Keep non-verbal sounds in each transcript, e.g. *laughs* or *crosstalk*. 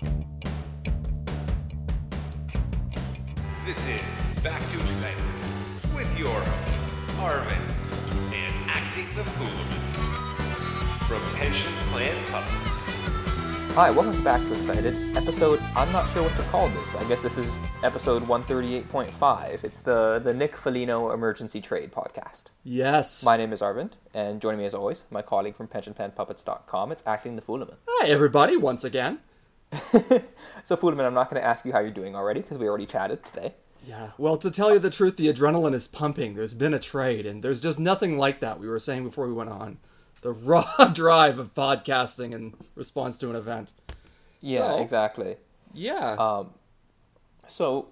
This is Back to Excited with your hosts, Arvind and Acting the Fool from Pension Plan Puppets. Hi, welcome back to Excited. Episode, I'm not sure what to call this. I guess this is episode 138.5. It's the, the Nick Foligno Emergency Trade podcast. Yes. My name is Arvind, and joining me as always, my colleague from pensionplanpuppets.com. It's Acting the Fooliman. Hi, everybody, once again. *laughs* So, Fooliman, I'm not going to ask you how you're doing already, because we already chatted today. Yeah. Well, to tell you the truth, the adrenaline is pumping. There's been a trade, and there's just nothing like that. We were saying before we went on. The *laughs* raw drive of podcasting in response to an event. Yeah, So- exactly. Yeah. Um, so,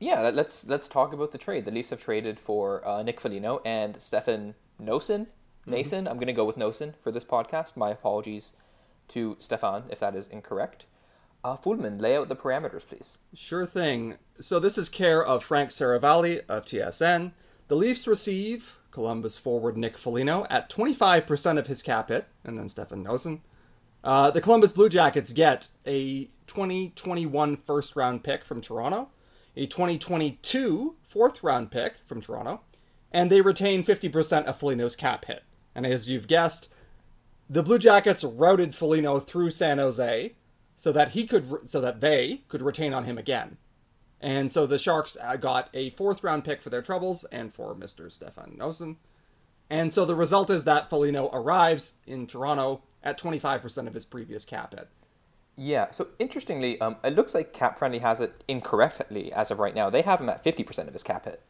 yeah, let- let's let's talk about the trade. The Leafs have traded for uh, Nick Foligno and Stefan Nosen. Nason. I'm going to go with Nosen for this podcast. My apologies to Stefan if that is incorrect. Uh, Fullman, lay out the parameters, please. Sure thing. So this is care of Frank Seravalli of TSN. The Leafs receive Columbus forward Nick Foligno at 25% of his cap hit, and then Stefan Nosen. Uh, the Columbus Blue Jackets get a 2021 first round pick from Toronto, a 2022 fourth round pick from Toronto, and they retain 50% of Foligno's cap hit. And as you've guessed, the Blue Jackets routed Foligno through San Jose so that he could so that they could retain on him again. And so the Sharks uh, got a fourth round pick for their troubles and for Mr. Stefan Nosen. And so the result is that Foligno arrives in Toronto at 25% of his previous cap hit. Yeah, so interestingly, um, it looks like Cap Friendly has it incorrectly as of right now. They have him at 50% of his cap hit.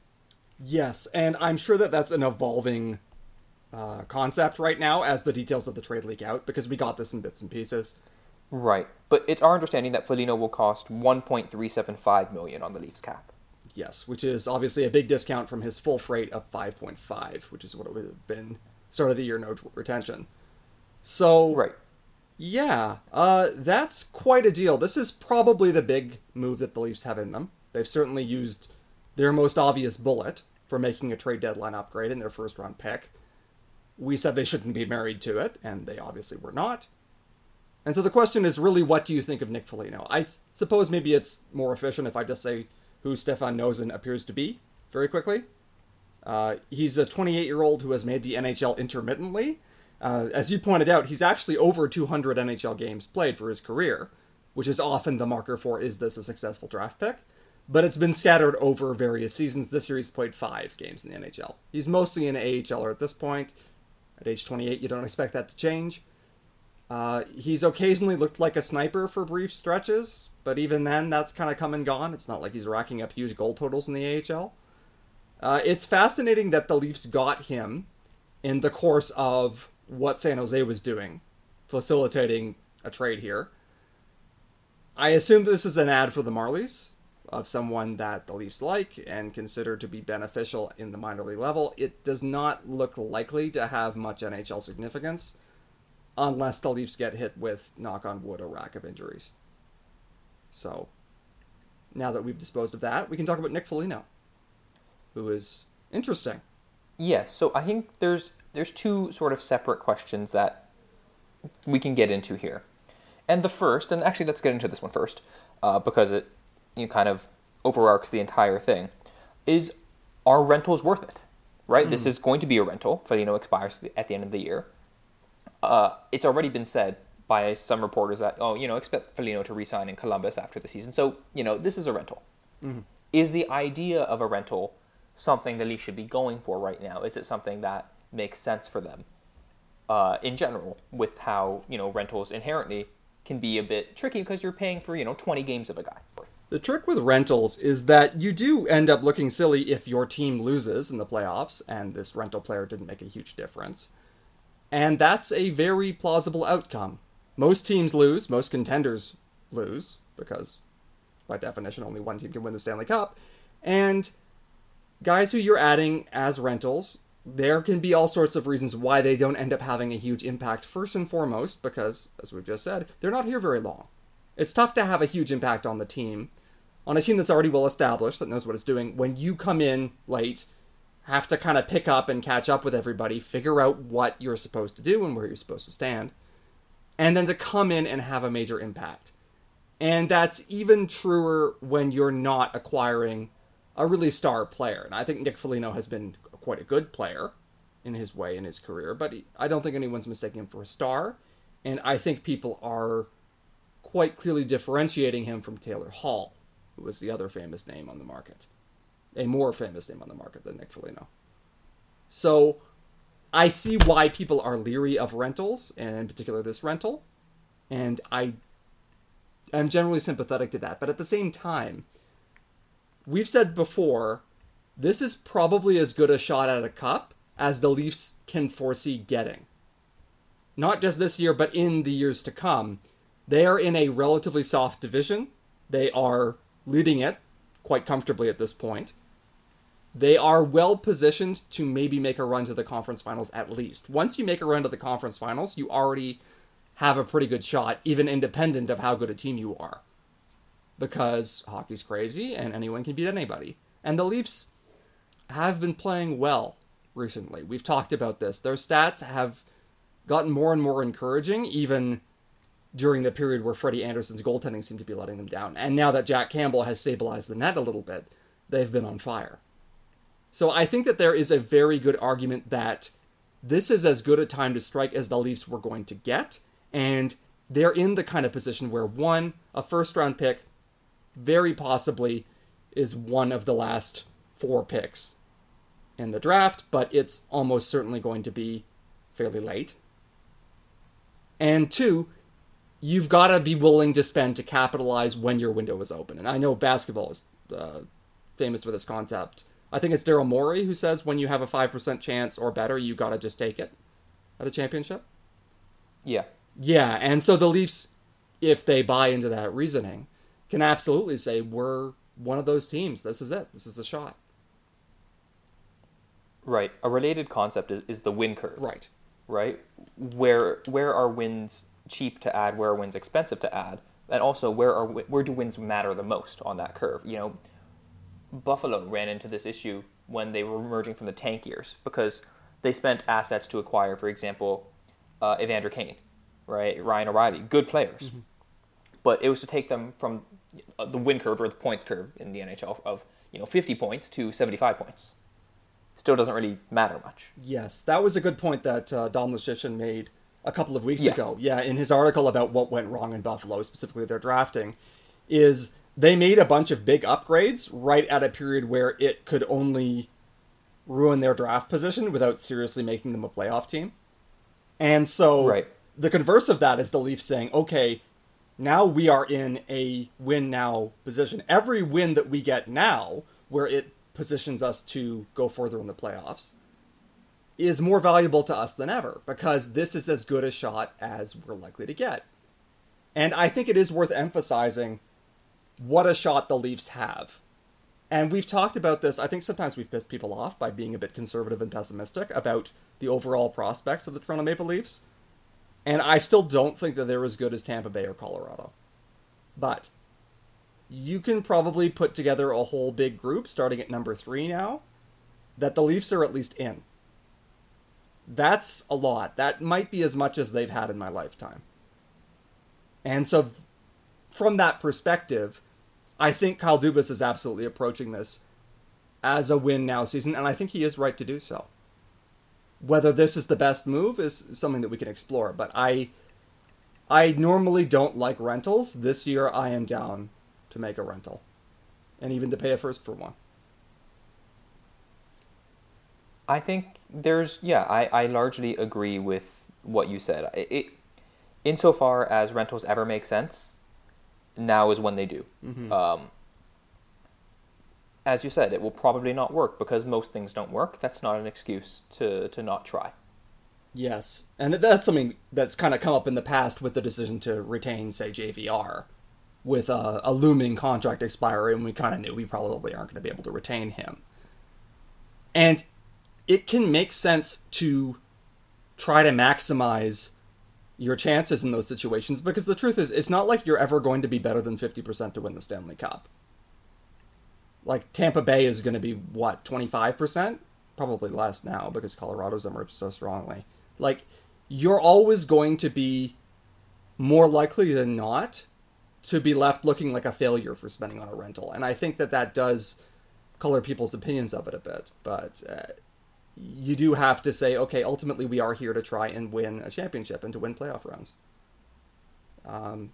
Yes, and I'm sure that that's an evolving uh, concept right now as the details of the trade leak out because we got this in bits and pieces. Right, but it's our understanding that Foligno will cost 1.375 million on the Leafs cap. Yes, which is obviously a big discount from his full freight of 5.5, which is what it would have been start of the year no retention. So Right. Yeah, uh, that's quite a deal. This is probably the big move that the Leafs have in them. They've certainly used their most obvious bullet for making a trade deadline upgrade in their first round pick. We said they shouldn't be married to it, and they obviously were not. And so the question is really, what do you think of Nick Foligno? I suppose maybe it's more efficient if I just say who Stefan Nosen appears to be very quickly. Uh, he's a 28 year old who has made the NHL intermittently. Uh, as you pointed out, he's actually over 200 NHL games played for his career, which is often the marker for is this a successful draft pick? But it's been scattered over various seasons. This year he's played five games in the NHL. He's mostly an AHLer at this point. At age 28, you don't expect that to change. Uh, he's occasionally looked like a sniper for brief stretches, but even then, that's kind of come and gone. It's not like he's racking up huge goal totals in the AHL. Uh, it's fascinating that the Leafs got him in the course of what San Jose was doing, facilitating a trade here. I assume this is an ad for the Marlies of someone that the Leafs like and consider to be beneficial in the minor league level. It does not look likely to have much NHL significance unless the Leafs get hit with, knock on wood, a rack of injuries. So, now that we've disposed of that, we can talk about Nick Foligno, who is interesting. Yes, so I think there's there's two sort of separate questions that we can get into here. And the first, and actually let's get into this one first, uh, because it you know, kind of overarches the entire thing, is are rentals worth it? Right? This is going to be a rental. Foligno expires at the end of the year. Uh, it's already been said by some reporters that, oh, you know, expect Foligno to resign in Columbus after the season. So, you know, this is a rental. Is the idea of a rental something the Leafs should be going for right now? Is it something that makes sense for them uh, in general with how, you know, rentals inherently can be a bit tricky because you're paying for, you know, 20 games of a guy. The trick with rentals is that you do end up looking silly if your team loses in the playoffs and this rental player didn't make a huge difference. And that's a very plausible outcome. Most teams lose, most contenders lose, because by definition only one team can win the Stanley Cup. And guys who you're adding as rentals, there can be all sorts of reasons why they don't end up having a huge impact. First and foremost, because, as we've just said, they're not here very long. It's tough to have a huge impact on the team, on a team that's already well established, that knows what it's doing, when you come in late, have to kind of pick up and catch up with everybody, figure out what you're supposed to do and where you're supposed to stand, and then to come in and have a major impact. And that's even truer when you're not acquiring a really star player. And I think Nick Foligno has been quite a good player in his way in his career, but I don't think anyone's mistaking him for a star. And I think people are quite clearly differentiating him from Taylor Hall, who was the other famous name on the market, a more famous name on the market than Nick Foligno. So I see why people are leery of rentals, and in particular this rental, and I am generally sympathetic to that. But at the same time, we've said before, this is probably as good a shot at a cup as the Leafs can foresee getting. Not just this year, but in the years to come. They are in a relatively soft division. They are leading it quite comfortably at this point. They are well positioned to maybe make a run to the conference finals at least. Once you make a run to the conference finals, you already have a pretty good shot, even independent of how good a team you are. Because hockey's crazy and anyone can beat anybody. And the Leafs have been playing well recently. We've talked about this. Their stats have gotten more and more encouraging, even during the period where Freddie Andersen's goaltending seemed to be letting them down. And now that Jack Campbell has stabilized the net a little bit, they've been on fire. So I think that there is a very good argument that this is as good a time to strike as the Leafs were going to get. And they're in the kind of position where one, a first round pick, very possibly is one of the last four picks in the draft, but it's almost certainly going to be fairly late. And two, you've got to be willing to spend to capitalize when your window is open. And I know basketball is uh, famous for this concept. I think it's Daryl Morey who says when you have a 5% chance or better, you got to just take it at a championship. Yeah. Yeah, and so the Leafs, if they buy into that reasoning, can absolutely say, we're one of those teams. This is it. This is a shot. Right. A related concept is, is the win curve. Right. Right? Where where are wins cheap to add, where are wins expensive to add? And also where are where do wins matter the most on that curve? You know, Buffalo ran into this issue when they were emerging from the tank years because they spent assets to acquire, for example, uh, Evander Kane, right? Ryan O'Reilly, good players. Mm-hmm. But it was to take them from uh, the win curve or the points curve in the NHL of you know 50 points to 75 points still doesn't really matter much. Yes, that was a good point that uh, Dom Luszczyszyn made a couple of weeks yes. ago. Yeah, in his article about what went wrong in Buffalo, specifically their drafting, is they made a bunch of big upgrades right at a period where it could only ruin their draft position without seriously making them a playoff team. And so right. the converse of that is the Leafs saying, okay, now we are in a win now position. Every win that we get now, where it positions us to go further in the playoffs is more valuable to us than ever because this is as good a shot as we're likely to get. And I think it is worth emphasizing what a shot the Leafs have. And we've talked about this. I think sometimes we've pissed people off by being a bit conservative and pessimistic about the overall prospects of the Toronto Maple Leafs. And I still don't think that they're as good as Tampa Bay or Colorado. But you can probably put together a whole big group starting at number three now that the Leafs are at least in. That's a lot. That might be as much as they've had in my lifetime. And so, from that perspective, I think Kyle Dubas is absolutely approaching this as a win now season, and I think he is right to do so. Whether this is the best move is something that we can explore, but I I normally don't like rentals. This year I am down to make a rental and even to pay a first for one. I think there's yeah, I, I largely agree with what you said. It, it insofar as rentals ever make sense, now is when they do. Mm-hmm. Um, as you said, it will probably not work because most things don't work. That's not an excuse to to not try. Yes, and that's something that's kind of come up in the past with the decision to retain, say, JVR with a, a looming contract expiry, and we kind of knew we probably aren't going to be able to retain him. And it can make sense to try to maximize your chances in those situations because the truth is, it's not like you're ever going to be better than 50% to win the Stanley Cup. Like, Tampa Bay is going to be, what, 25%? Probably less now because Colorado's emerged so strongly. Like, you're always going to be more likely than not to be left looking like a failure for spending on a rental. And I think that that does color people's opinions of it a bit. But uh, you do have to say, okay, ultimately we are here to try and win a championship and to win playoff rounds. Um,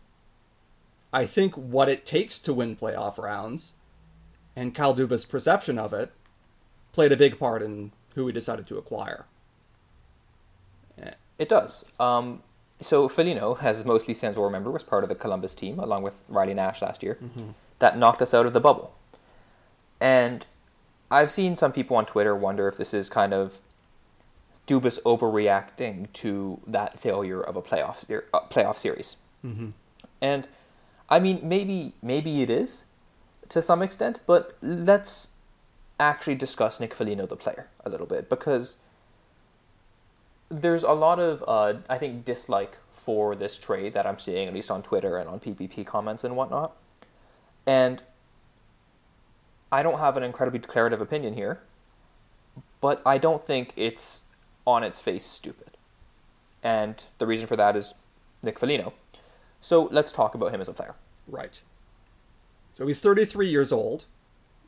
I think what it takes to win playoff rounds and Kyle Dubas' perception of it played a big part in who we decided to acquire. It does. Um, so Foligno, as mostly fans will remember, was part of the Columbus team along with Riley Nash last year. Mm-hmm. That knocked us out of the bubble. And I've seen some people on Twitter wonder if this is kind of Dubas overreacting to that failure of a playoff ser- uh, playoff series. Mm-hmm. And I mean, maybe maybe it is to some extent, but let's actually discuss Nick Foligno, the player, a little bit because there's a lot of uh, I think dislike for this trade that I'm seeing at least on Twitter and on PPP comments and whatnot, and I don't have an incredibly declarative opinion here, but I don't think it's on its face stupid, and the reason for that is Nick Foligno. So let's talk about him as a player. Right. So he's 33 years old,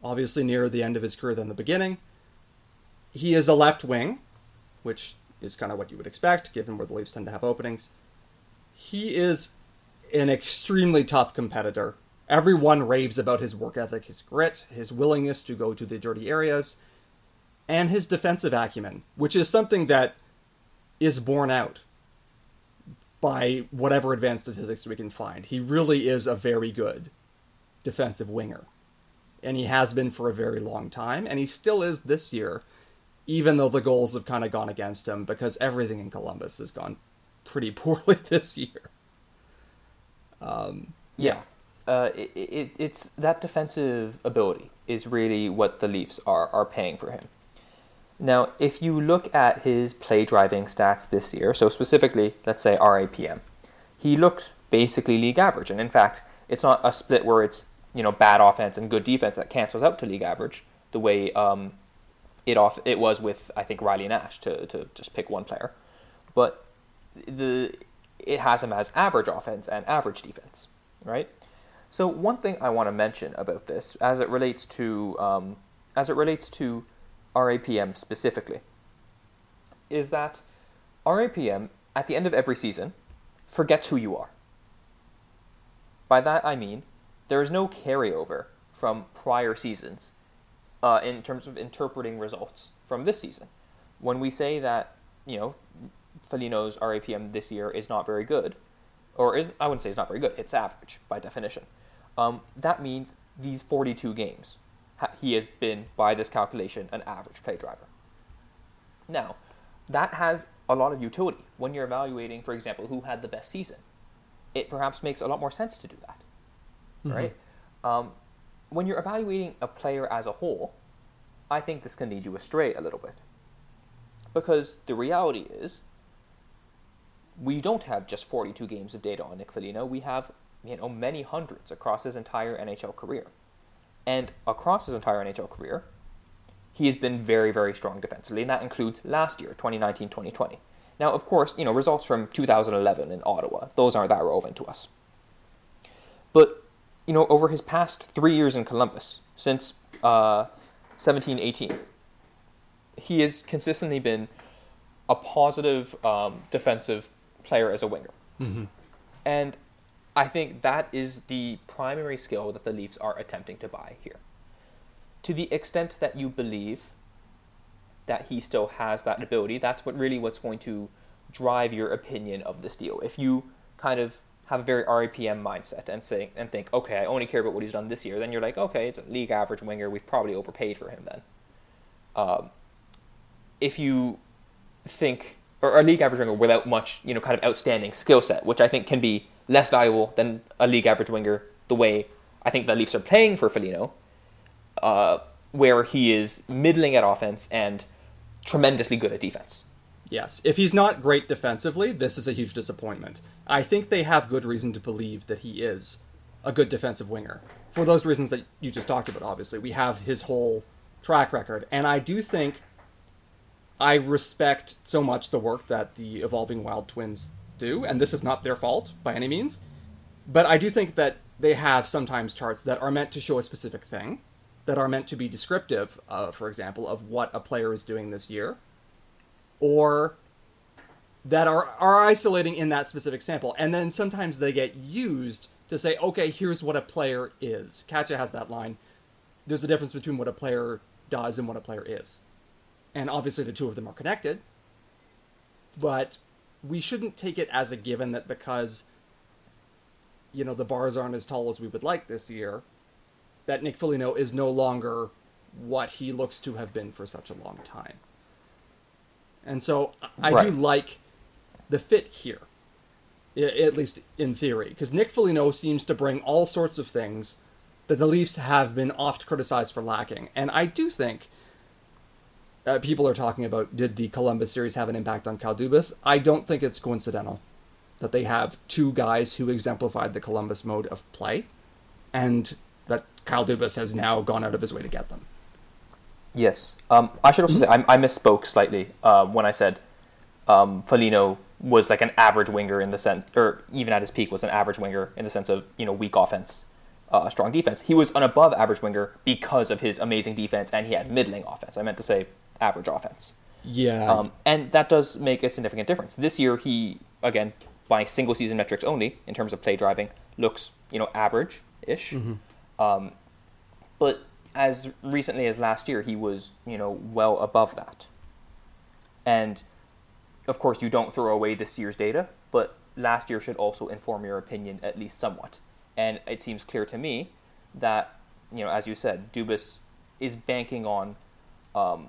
obviously nearer the end of his career than the beginning. He is a left wing, which is kind of what you would expect, given where the Leafs tend to have openings. He is an extremely tough competitor. Everyone raves about his work ethic, his grit, his willingness to go to the dirty areas, and his defensive acumen, which is something that is borne out by whatever advanced statistics we can find. He really is a very good defensive winger. And he has been for a very long time, and he still is this year even though the goals have kind of gone against him because everything in Columbus has gone pretty *laughs* poorly this year. Um, yeah, uh, it, it, it's that defensive ability is really what the Leafs are are paying for him. Now, if you look at his play driving stats this year, so specifically, let's say RAPM, he looks basically league average, and in fact, it's not a split where it's you know bad offense and good defense that cancels out to league average the way um, it off it was with I think Riley Nash to, to just pick one player, but the it has him as average offense and average defense, right? So one thing I want to mention about this, as it relates to um, as it relates to RAPM specifically, is that RAPM at the end of every season forgets who you are. By that I mean there is no carryover from prior seasons uh, in terms of interpreting results from this season. When we say that, you know, Foligno's RAPM this year is not very good, or is I wouldn't say it's not very good, it's average by definition. Um, that means these 42 games, he has been, by this calculation, an average play driver. Now, that has a lot of utility when you're evaluating, for example, who had the best season. It perhaps makes a lot more sense to do that, mm-hmm. right? Um, when you're evaluating a player as a whole, I think this can lead you astray a little bit. Because the reality is, we don't have just 42 games of data on Nick Foligno. We have, you know, many hundreds across his entire NHL career. And across his entire NHL career, he has been very, very strong defensively, and that includes last year, 2019-2020. Now, of course, you know, results from 2011 in Ottawa, those aren't that relevant to us. But you know, over his past three years in Columbus, since uh, 17 18, he has consistently been a positive um, defensive player as a winger. Mm-hmm. And I think that is the primary skill that the Leafs are attempting to buy here. To the extent that you believe that he still has that ability, that's what really what's going to drive your opinion of this deal. If you kind of have a very RAPM mindset and say and think, okay, I only care about what he's done this year, then you're like, okay, it's a league average winger. We've probably overpaid for him then. Um, if you think, or a league average winger without much, you know, kind of outstanding skill set, which I think can be less valuable than a league average winger, the way I think the Leafs are playing for Foligno, uh, where he is middling at offense and tremendously good at defense. Yes. If he's not great defensively, this is a huge disappointment. I think they have good reason to believe that he is a good defensive winger. For those reasons that you just talked about, obviously. We have his whole track record. And I do think I respect so much the work that the Evolving Wild Twins do, and this is not their fault by any means. But I do think that they have sometimes charts that are meant to show a specific thing, that are meant to be descriptive, uh, for example, of what a player is doing this year, or that are, are isolating in that specific sample. And then sometimes they get used to say, okay, here's what a player is. Katja has that line. There's a difference between what a player does and what a player is. And obviously the two of them are connected. But we shouldn't take it as a given that because you know the bars aren't as tall as we would like this year, that Nick Foligno is no longer what he looks to have been for such a long time. And so I Right. do like the fit here, at least in theory, because Nick Foligno seems to bring all sorts of things that the Leafs have been oft criticized for lacking. And I do think uh, people are talking about did the Columbus series have an impact on Kyle Dubas? I don't think it's coincidental that they have two guys who exemplified the Columbus mode of play, and that Kyle Dubas has now gone out of his way to get them. Yes. Um, I should also say I, I misspoke slightly uh, when I said um, Foligno was like an average winger in the sense, or even at his peak was an average winger in the sense of you know weak offense, uh, strong defense. He was an above average winger because of his amazing defense, and he had middling offense. I meant to say average offense. Yeah. Um, and that does make a significant difference. This year, he again by single season metrics only in terms of play driving looks you know average ish. Um, but as recently as last year, he was you know well above that. And of course, you don't throw away this year's data, but last year should also inform your opinion at least somewhat. And it seems clear to me that you know, as you said, Dubas is banking on um,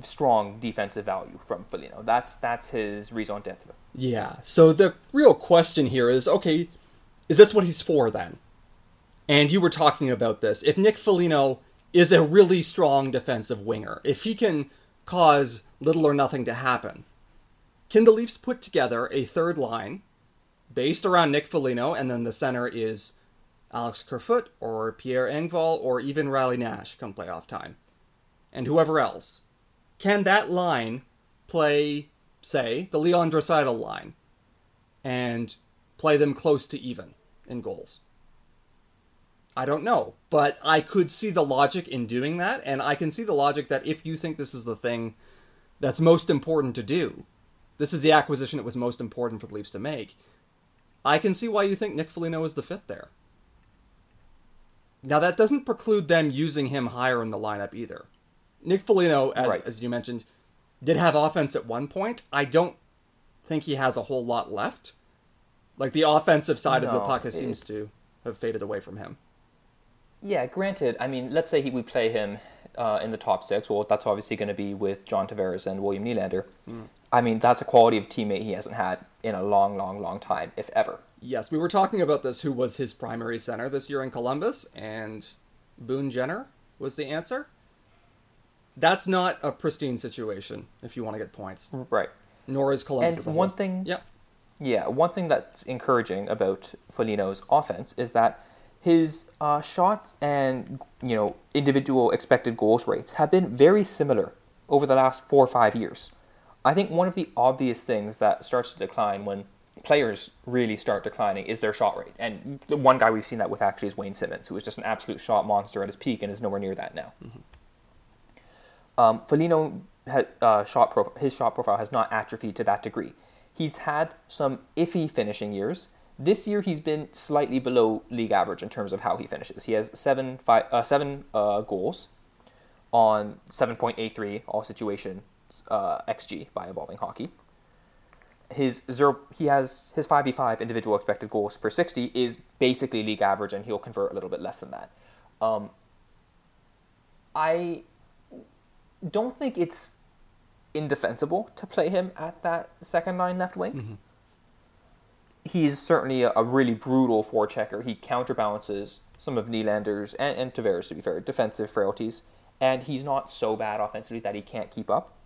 strong defensive value from Foligno. That's that's his raison d'être. Yeah. So the real question here is okay, is this what he's for then? And you were talking about this. If Nick Foligno is a really strong defensive winger, if he can cause little or nothing to happen, can the Leafs put together a third line based around Nick Foligno and then the center is Alex Kerfoot or Pierre Engvall or even Riley Nash come playoff time? And whoever else. Can that line play, say, the Leon Draisaitl line and play them close to even in goals? I don't know, but I could see the logic in doing that, and I can see the logic that if you think this is the thing that's most important to do, this is the acquisition that was most important for the Leafs to make, I can see why you think Nick Foligno is the fit there. Now, that doesn't preclude them using him higher in the lineup either. Nick Foligno, as, Right. as you mentioned, did have offense at one point. I don't think he has a whole lot left. Like the offensive side of the No, puck seems to have faded away from him. Yeah, granted. I mean, let's say he, we play him uh, in the top six. Well, that's obviously going to be with John Tavares and William Nylander. I mean, that's a quality of teammate he hasn't had in a long, long, long time, if ever. Yes, we were talking about this. Who was his primary center this year in Columbus? And Boone Jenner was the answer. That's not a pristine situation if you want to get points. Right. Nor is Columbus. And one whole. thing- Yep. Yeah, one thing that's encouraging about Foligno's offense is that his uh, shot and you know individual expected goals rates have been very similar over the last four or five years. I think one of the obvious things that starts to decline when players really start declining is their shot rate, and the one guy we've seen that with actually is Wayne Simmonds, who was just an absolute shot monster at his peak and is nowhere near that now. Um, Foligno had, uh, shot prof- his shot profile has not atrophied to that degree. He's had some iffy finishing years. This year, he's been slightly below league average in terms of how he finishes. He has seven five, uh, seven uh, goals on 7.83 all situation uh, xG by evolving hockey. His zero, he has his 5v5 individual expected goals per 60 is basically league average, and he'll convert a little bit less than that. Um, I don't think it's indefensible to play him at that second line left wing. Mm-hmm. He's certainly a, a really brutal forechecker. He counterbalances some of Nylander's and, and Tavares, to be fair, defensive frailties, and he's not so bad offensively that he can't keep up.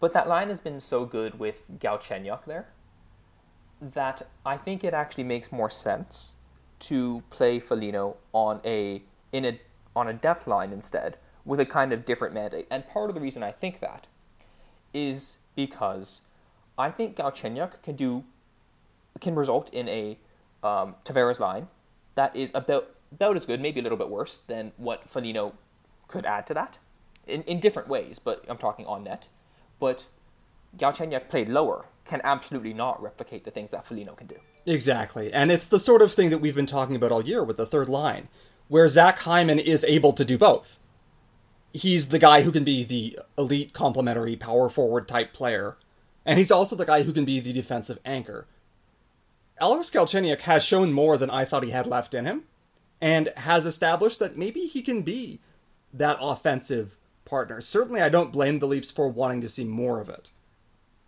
But that line has been so good with Galchenyuk there that I think it actually makes more sense to play Foligno on a in a on a depth line instead with a kind of different mandate. And part of the reason I think that is because I think Galchenyuk can do can result in a um, Tavares line that is about about as good, maybe a little bit worse than what Foligno could add to that in, in different ways, but I'm talking on net. But Galchenyuk played lower can absolutely not replicate the things that Foligno can do. Exactly. And it's the sort of thing that we've been talking about all year with the third line, where Zach Hyman is able to do both. He's the guy who can be the elite complementary power forward type player, and he's also the guy who can be the defensive anchor. Alex Galchenyuk has shown more than I thought he had left in him, and has established that maybe he can be that offensive partner. Certainly, I don't blame the Leafs for wanting to see more of it.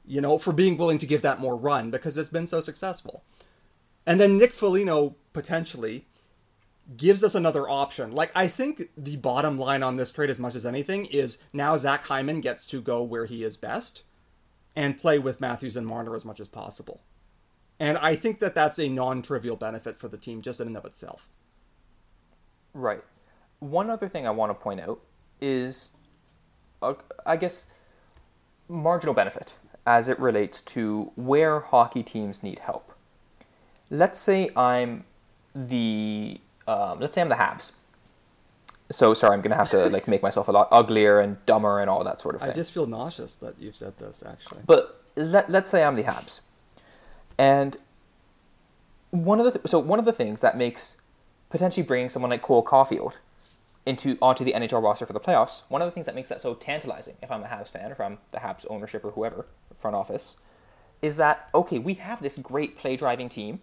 You know, for being willing to give that more run because it's been so successful. And then Nick Foligno potentially gives us another option. Like, I think the bottom line on this trade, as much as anything, is now Zach Hyman gets to go where he is best and play with Matthews and Marner as much as possible. And I think that that's a non trivial benefit for the team just in and of itself. Right. One other thing I want to point out is, uh, I guess, marginal benefit as it relates to where hockey teams need help. Let's say I'm the um, let's say I'm the Habs. So sorry, I'm gonna have to like make myself a lot uglier and dumber and all that sort of thing. I just feel nauseous that you've said this actually. But let, let's say I'm the Habs, and one of the th- so one of the things that makes potentially bringing someone like Cole Caufield into onto the NHL roster for the playoffs, one of the things that makes that so tantalizing, if I'm a Habs fan, or if I'm the Habs ownership or whoever front office, is that okay? We have this great play driving team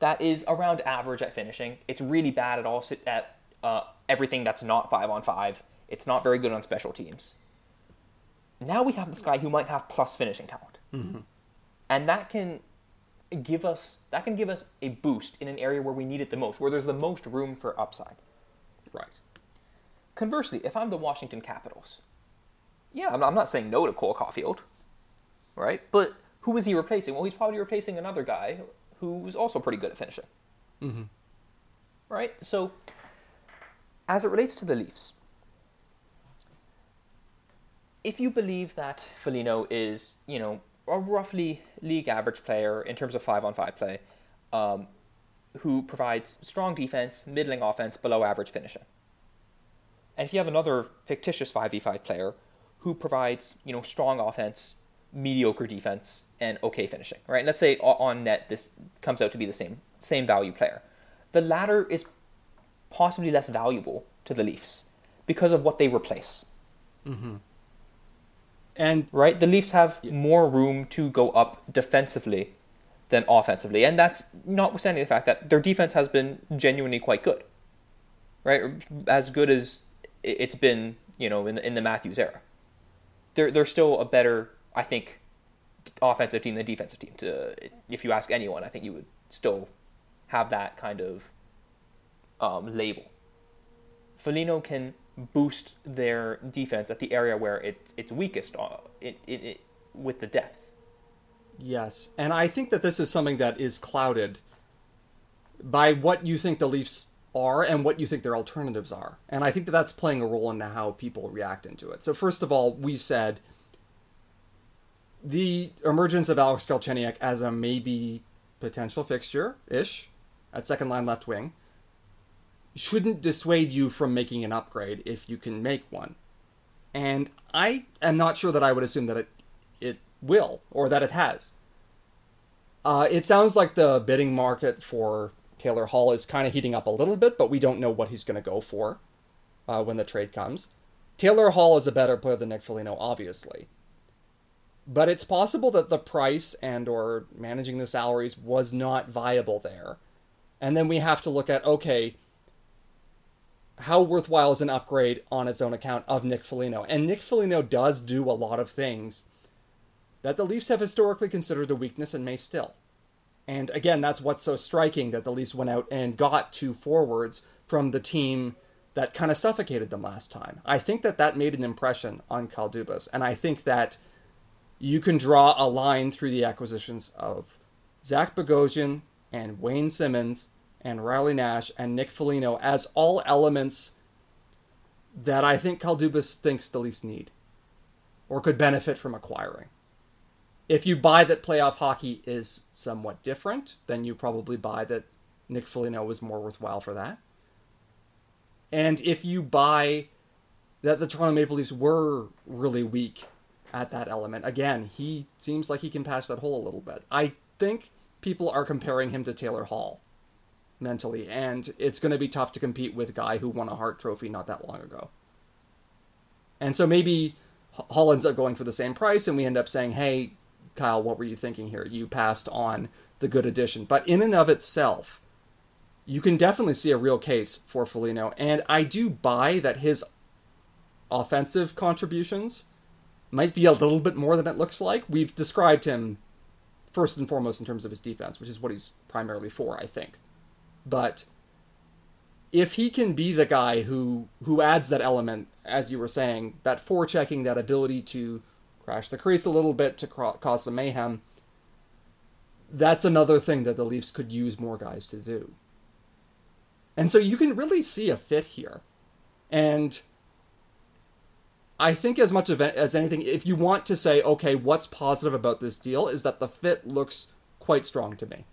that is around average at finishing. It's really bad at all at uh, everything that's not five on five. It's not very good on special teams. Now we have this guy who might have plus finishing talent, mm-hmm. and that can give us that can give us a boost in an area where we need it the most, where there's the most room for upside. Right. Conversely, if I'm the Washington Capitals, yeah, I'm not saying no to Cole Caufield, right? But who is he replacing? Well, he's probably replacing another guy who's also pretty good at finishing. Mm-hmm. Right? So, as it relates to the Leafs, if you believe that Foligno is, you know, a roughly league average player in terms of five on five play, um, who provides strong defense, middling offense, below average finishing. And if you have another fictitious 5v5 player who provides, you know, strong offense, mediocre defense and okay finishing, right? Let's say on net this comes out to be the same same value player. The latter is possibly less valuable to the Leafs because of what they replace. Mm-hmm. And right, the Leafs have yeah. more room to go up defensively than offensively, and that's notwithstanding the fact that their defense has been genuinely quite good, right? As good as it's been, you know, in the, in the Matthews era. They're they're still a better I think offensive team than defensive team. To if you ask anyone, I think you would still have that kind of um, label. Foligno can boost their defense at the area where it, it's weakest uh, it, it, it, with the depth. Yes, and I think that this is something that is clouded by what you think the Leafs are and what you think their alternatives are. And I think that that's playing a role in how people react into it. So first of all, we said the emergence of Alex Galchenyuk as a maybe potential fixture ish at second line left wing shouldn't dissuade you from making an upgrade if you can make one. And I am not sure that I would assume that it it will or that it has. Uh, it sounds like the bidding market for Taylor Hall is kind of heating up a little bit, but we don't know what he's going to go for uh, when the trade comes. Taylor Hall is a better player than Nick Foligno, obviously but it's possible that the price and or managing the salaries was not viable there. And then we have to look at okay how worthwhile is an upgrade on its own account of Nick Foligno? And Nick Foligno does do a lot of things that the Leafs have historically considered a weakness and may still. And again that's what's so striking that the Leafs went out and got two forwards from the team that kind of suffocated them last time. I think that that made an impression on Kyle Dubas, and I think that you can draw a line through the acquisitions of Zach Bogosian and Wayne Simmonds and Riley Nash and Nick Foligno as all elements that I think Kyle Dubas thinks the Leafs need or could benefit from acquiring. if you buy that playoff hockey is somewhat different, then you probably buy that Nick Foligno was more worthwhile for that. And if you buy that the Toronto Maple Leafs were really weak at that element, again, he seems like he can patch that hole a little bit. I think people are comparing him to Taylor Hall mentally, and it's going to be tough to compete with a guy who won a Hart Trophy not that long ago. And so maybe Hall ends up going for the same price, and we end up saying, hey, Kyle, what were you thinking here? You passed on the good addition. But in and of itself, you can definitely see a real case for Foligno. And I do buy that his offensive contributions might be a little bit more than it looks like. We've described him first and foremost in terms of his defense, which is what he's primarily for, I think. But if he can be the guy who who adds that element, as you were saying, that forechecking, that ability to crash the crease a little bit to cause some mayhem, that's another thing that the Leafs could use more guys to do. And so you can really see a fit here. And I think as much as anything, if you want to say, okay, what's positive about this deal, is that the fit looks quite strong to me.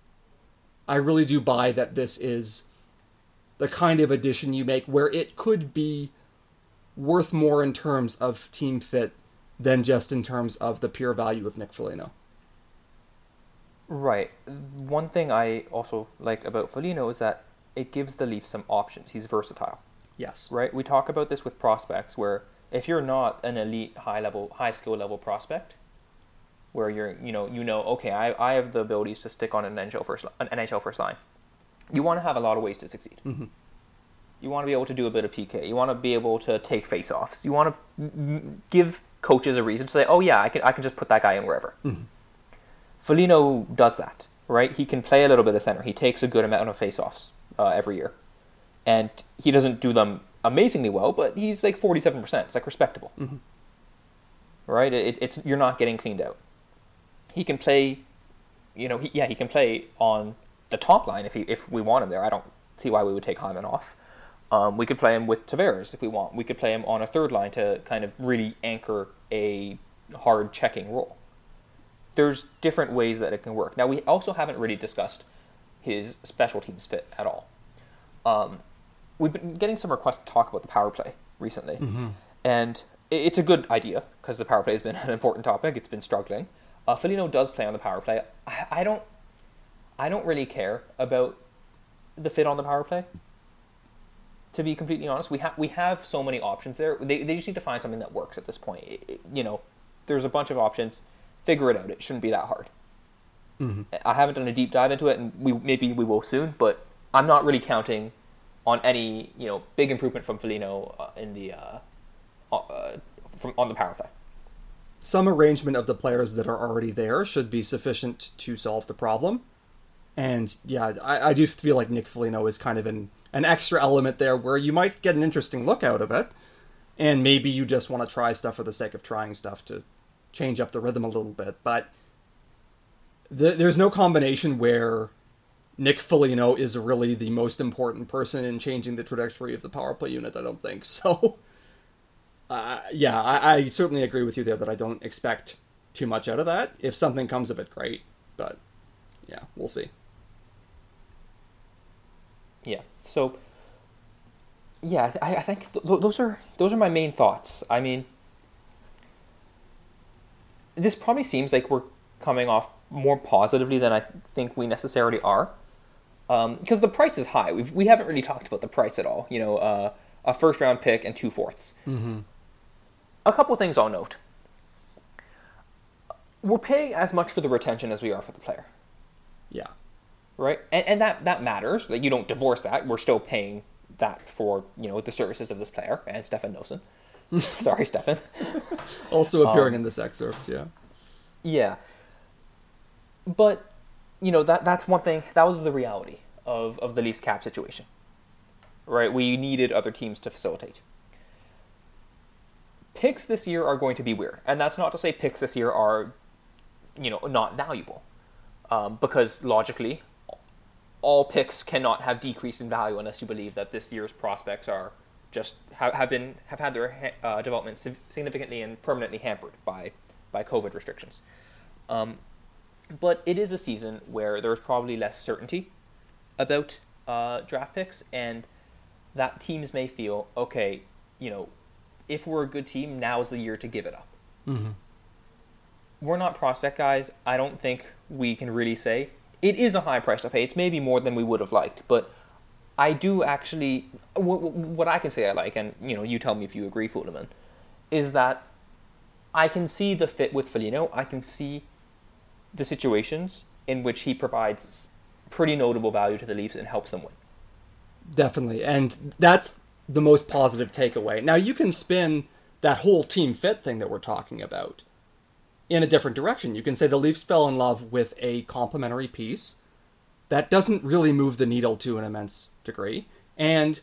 I really do buy that this is the kind of addition you make where it could be worth more in terms of team fit than just in terms of the pure value of Nick Foligno. Right. One thing I also like about Foligno is that it gives the Leafs some options. He's versatile. Yes. Right? We talk about this with prospects where if you're not an elite high level high skill level prospect, where you're you know you know okay I, I have the abilities to stick on an NHL first an NHL first line. You want to have a lot of ways to succeed. Mm-hmm. You want to be able to do a bit of PK. You want to be able to take face offs. You want to give coaches a reason to say, oh yeah, I can I can just put that guy in wherever. Mm-hmm. Foligno does that, right? He can play a little bit of center. He takes a good amount of face offs uh, every year, and he doesn't do them amazingly well, but he's like forty seven percent. It's like respectable, mm-hmm. right? It, it's you're not getting cleaned out. He can play, you know, he, yeah, he can play on the top line if he if we want him there. I don't see why we would take Hyman off. Um, we could play him with Tavares if we want. We could play him on a third line to kind of really anchor a hard checking role. There's different ways that it can work. Now we also haven't really discussed his special teams fit at all. Um, we've been getting some requests to talk about the power play recently, mm-hmm. and it's a good idea because the power play has been *laughs* an important topic. It's been struggling. Uh, Foligno does play on the power play. I, I don't, I don't really care about the fit on the power play to be completely honest. We have we have so many options there. They, they just need to find something that works at this point. It, it, you know, there's a bunch of options. Figure it out. It shouldn't be that hard. Mm-hmm. I haven't done a deep dive into it, and we maybe we will soon. But I'm not really counting on any you know big improvement from Foligno uh, in the uh, uh, from on the power play. Some arrangement of the players that are already there should be sufficient to solve the problem. And yeah, I, I do feel like Nick Foligno is kind of an an extra element there where you might get an interesting look out of it, and maybe you just want to try stuff for the sake of trying stuff to change up the rhythm a little bit. But there's no combination where Nick Foligno is really the most important person in changing the trajectory of the power play unit. I don't think *laughs* so. Uh, yeah, I, I certainly agree with you there that I don't expect too much out of that. If something comes of it, great. But yeah, we'll see. Yeah. So, yeah, I, I think th- those are those are my main thoughts. I mean, this probably seems like we're coming off more positively than I think we necessarily are, because um, the price is high. We've we haven't really talked about the price at all. You know, uh, a first round pick and two fourths. Mm-hmm. A couple things I'll note. We're paying as much for the retention as we are for the player. Yeah right? And, and that that matters. That you don't divorce that. We're still paying that for you know the services of this player and Stefan Noesen. *laughs* Sorry, Stefan. also appearing um, in this excerpt, yeah. Yeah. But you know that that's one thing. That was the reality of of the Leafs cap situation. Right, we needed other teams to facilitate. Picks this year are going to be weird, and that's not to say picks this year are, you know, not valuable, um, because logically, all picks cannot have decreased in value unless you believe that this year's prospects are just have, have been have had their uh, development significantly and permanently hampered by by COVID restrictions. Um, but it is a season where there's probably less certainty about uh, draft picks, and that teams may feel, okay, you know, if we're a good team, now is the year to give it up. Mm-hmm. We're not prospect guys. I don't think we can really say it is a high price to pay. It's maybe more than we would have liked, but I do actually. What I can say I like, and you know, you tell me if you agree, Fuleman, is that I can see the fit with Foligno. I can see the situations in which he provides pretty notable value to the Leafs and helps them win. Definitely, and that's the most positive takeaway. Now you can spin that whole team fit thing that we're talking about in a different direction. You can say the Leafs fell in love with a complementary piece that doesn't really move the needle to an immense degree, and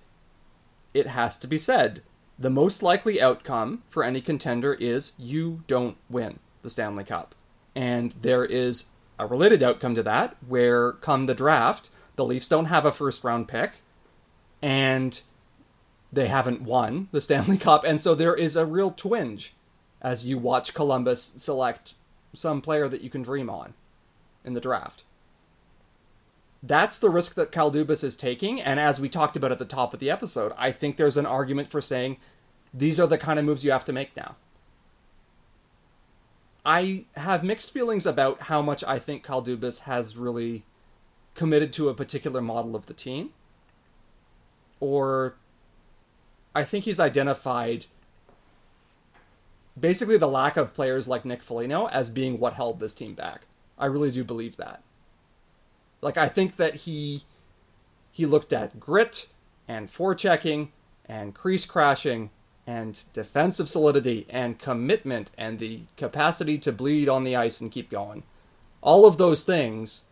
it has to be said the most likely outcome for any contender is you don't win the Stanley Cup. And there is a related outcome to that where, come the draft, the Leafs don't have a first round pick and they haven't won the Stanley *laughs* Cup. And so there is a real twinge as you watch Columbus select some player that you can dream on in the draft. That's the risk that Kyle Dubas is taking. And as we talked about at the top of the episode, I think there's an argument for saying these are the kind of moves you have to make now. I have mixed feelings about how much I think Kyle Dubas has really committed to a particular model of the team. Or I think he's identified basically the lack of players like Nick Foligno as being what held this team back. I really do believe that. Like I think that he he looked at grit and forechecking and crease crashing and defensive solidity and commitment and the capacity to bleed on the ice and keep going. All of those things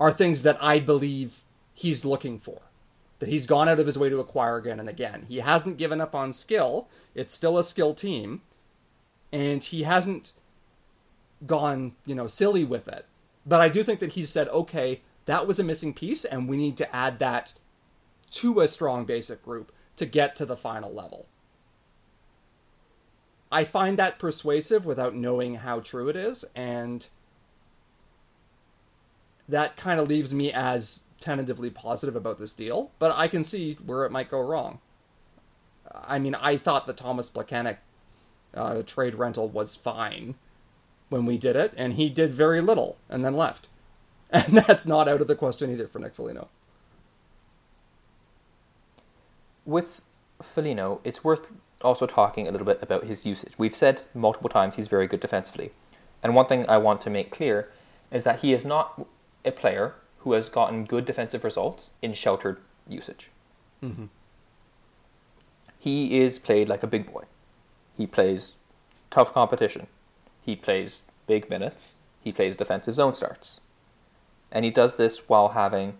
are things that I believe he's looking for. That he's gone out of his way to acquire again and again. He hasn't given up on skill. It's still a skill team. And he hasn't gone, you know, silly with it. But I do think that he said, okay, that was a missing piece, and we need to add that to a strong basic group to get to the final level. I find that persuasive without knowing how true it is, and that kind of leaves me as tentatively positive about this deal, but I can see where it might go wrong. I mean, I thought the Thomas Plekanec uh, trade rental was fine when we did it, and he did very little and then left. *laughs* And that's not out of the question either for Nick Foligno. With Foligno, it's worth also talking a little bit about his usage. We've said multiple times he's very good defensively. And one thing I want to make clear is that he is not a player who has gotten good defensive results in sheltered usage. Mm-hmm. He is played like a big boy. He plays tough competition. He plays big minutes. He plays defensive zone starts. And he does this while having,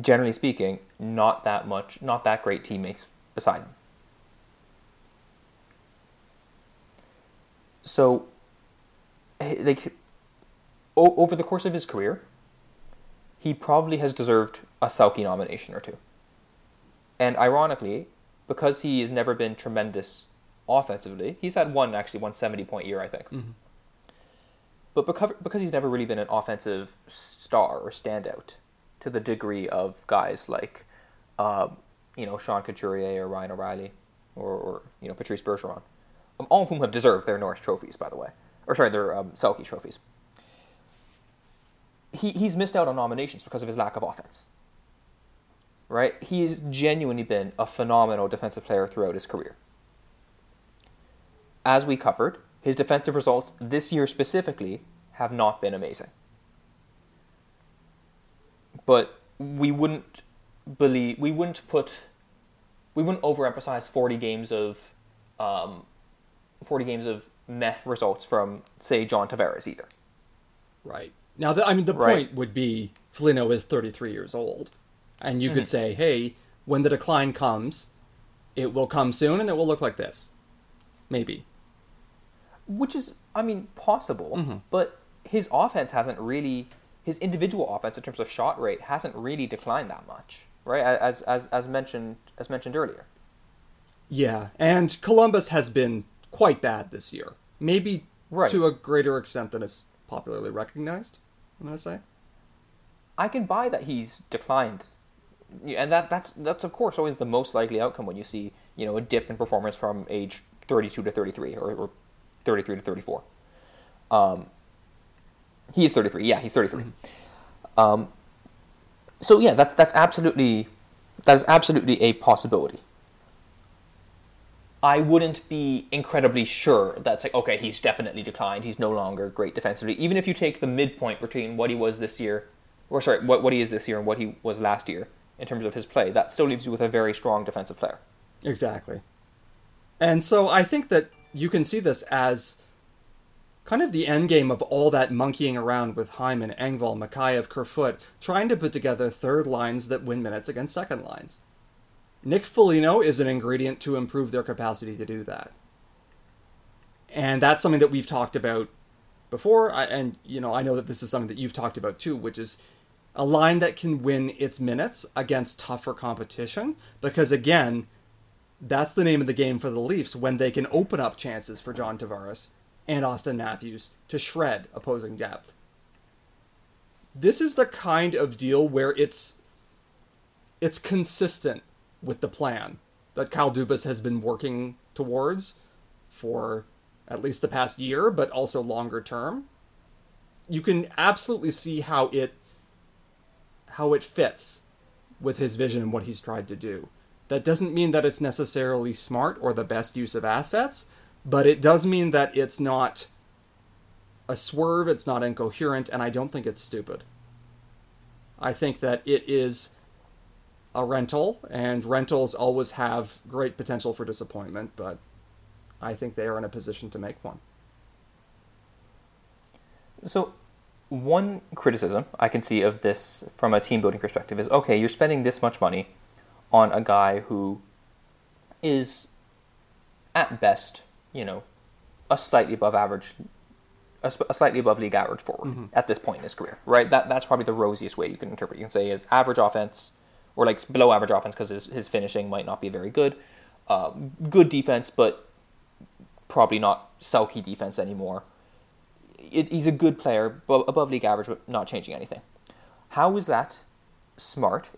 generally speaking, not that much, not that great teammates beside him. So, like, o- over the course of his career, he probably has deserved a Selke nomination or two. And ironically, because he has never been tremendous offensively, he's had one actually one seventy point year, I think. Mm-hmm. But because because he's never really been an offensive star or standout to the degree of guys like, uh, you know, Sean Couturier or Ryan O'Reilly, or, or you know Patrice Bergeron, all of whom have deserved their Norris trophies, by the way, or sorry, their um, trophies. He he's missed out on nominations because of his lack of offense. Right, he's genuinely been a phenomenal defensive player throughout his career. As we covered, his defensive results this year specifically have not been amazing. But we wouldn't believe we wouldn't put we wouldn't overemphasize 40 games of um, 40 games of meh results from say John Tavares either. Right. Now, the, I mean, the Right. point would be Foligno is 33 years old. And you Mhm. could say, hey, when the decline comes, it will come soon and it will look like this. Maybe. Which is I mean possible, Mhm. but his offense hasn't really his individual offense in terms of shot rate hasn't really declined that much, right? As as as mentioned as mentioned earlier. Yeah. And Columbus has been quite bad this year. Maybe Right. to a greater extent than is popularly recognized. I'm gonna say. I can buy that he's declined, and that that's that's of course always the most likely outcome when you see you know a dip in performance from age 32 to 33 or, or 33 to 34. Um, he's 33. Yeah, he's 33. Um, so yeah, that's that's absolutely that's absolutely a possibility. I wouldn't be incredibly sure that's like okay, he's definitely declined. He's no longer great defensively. Even if you take the midpoint between what he was this year, or sorry, what what he is this year and what he was last year in terms of his play, that still leaves you with a very strong defensive player. Exactly. And so I think that you can see this as kind of the end game of all that monkeying around with Hyman, Engvall, Mikheyev, Kerfoot, trying to put together third lines that win minutes against second lines. Nick Foligno is an ingredient to improve their capacity to do that. And that's something that we've talked about before, and you know, I know that this is something that you've talked about too, which is a line that can win its minutes against tougher competition because again, that's the name of the game for the Leafs when they can open up chances for John Tavares and Austin Matthews to shred opposing depth. This is the kind of deal where it's it's consistent with the plan that Kyle Dubas has been working towards for at least the past year, but also longer term. You can absolutely see how it how it fits with his vision and what he's tried to do. That doesn't mean that it's necessarily smart or the best use of assets, but it does mean that it's not a swerve, it's not incoherent, and I don't think it's stupid. I think that it is a rental, and rentals always have great potential for disappointment, but I think they are in a position to make one. So, one criticism I can see of this from a team building perspective is okay, you're spending this much money on a guy who is, at best, you know, a slightly above average, a, a slightly above league average forward mm-hmm. at this point in his career, right? That that's probably the rosiest way you can interpret. You can say is average offense, or like below average offense, because his his finishing might not be very good. Uh, good defense, but probably not Selke defense anymore. It, he's a good player, above league average, but not changing anything. How is that smart,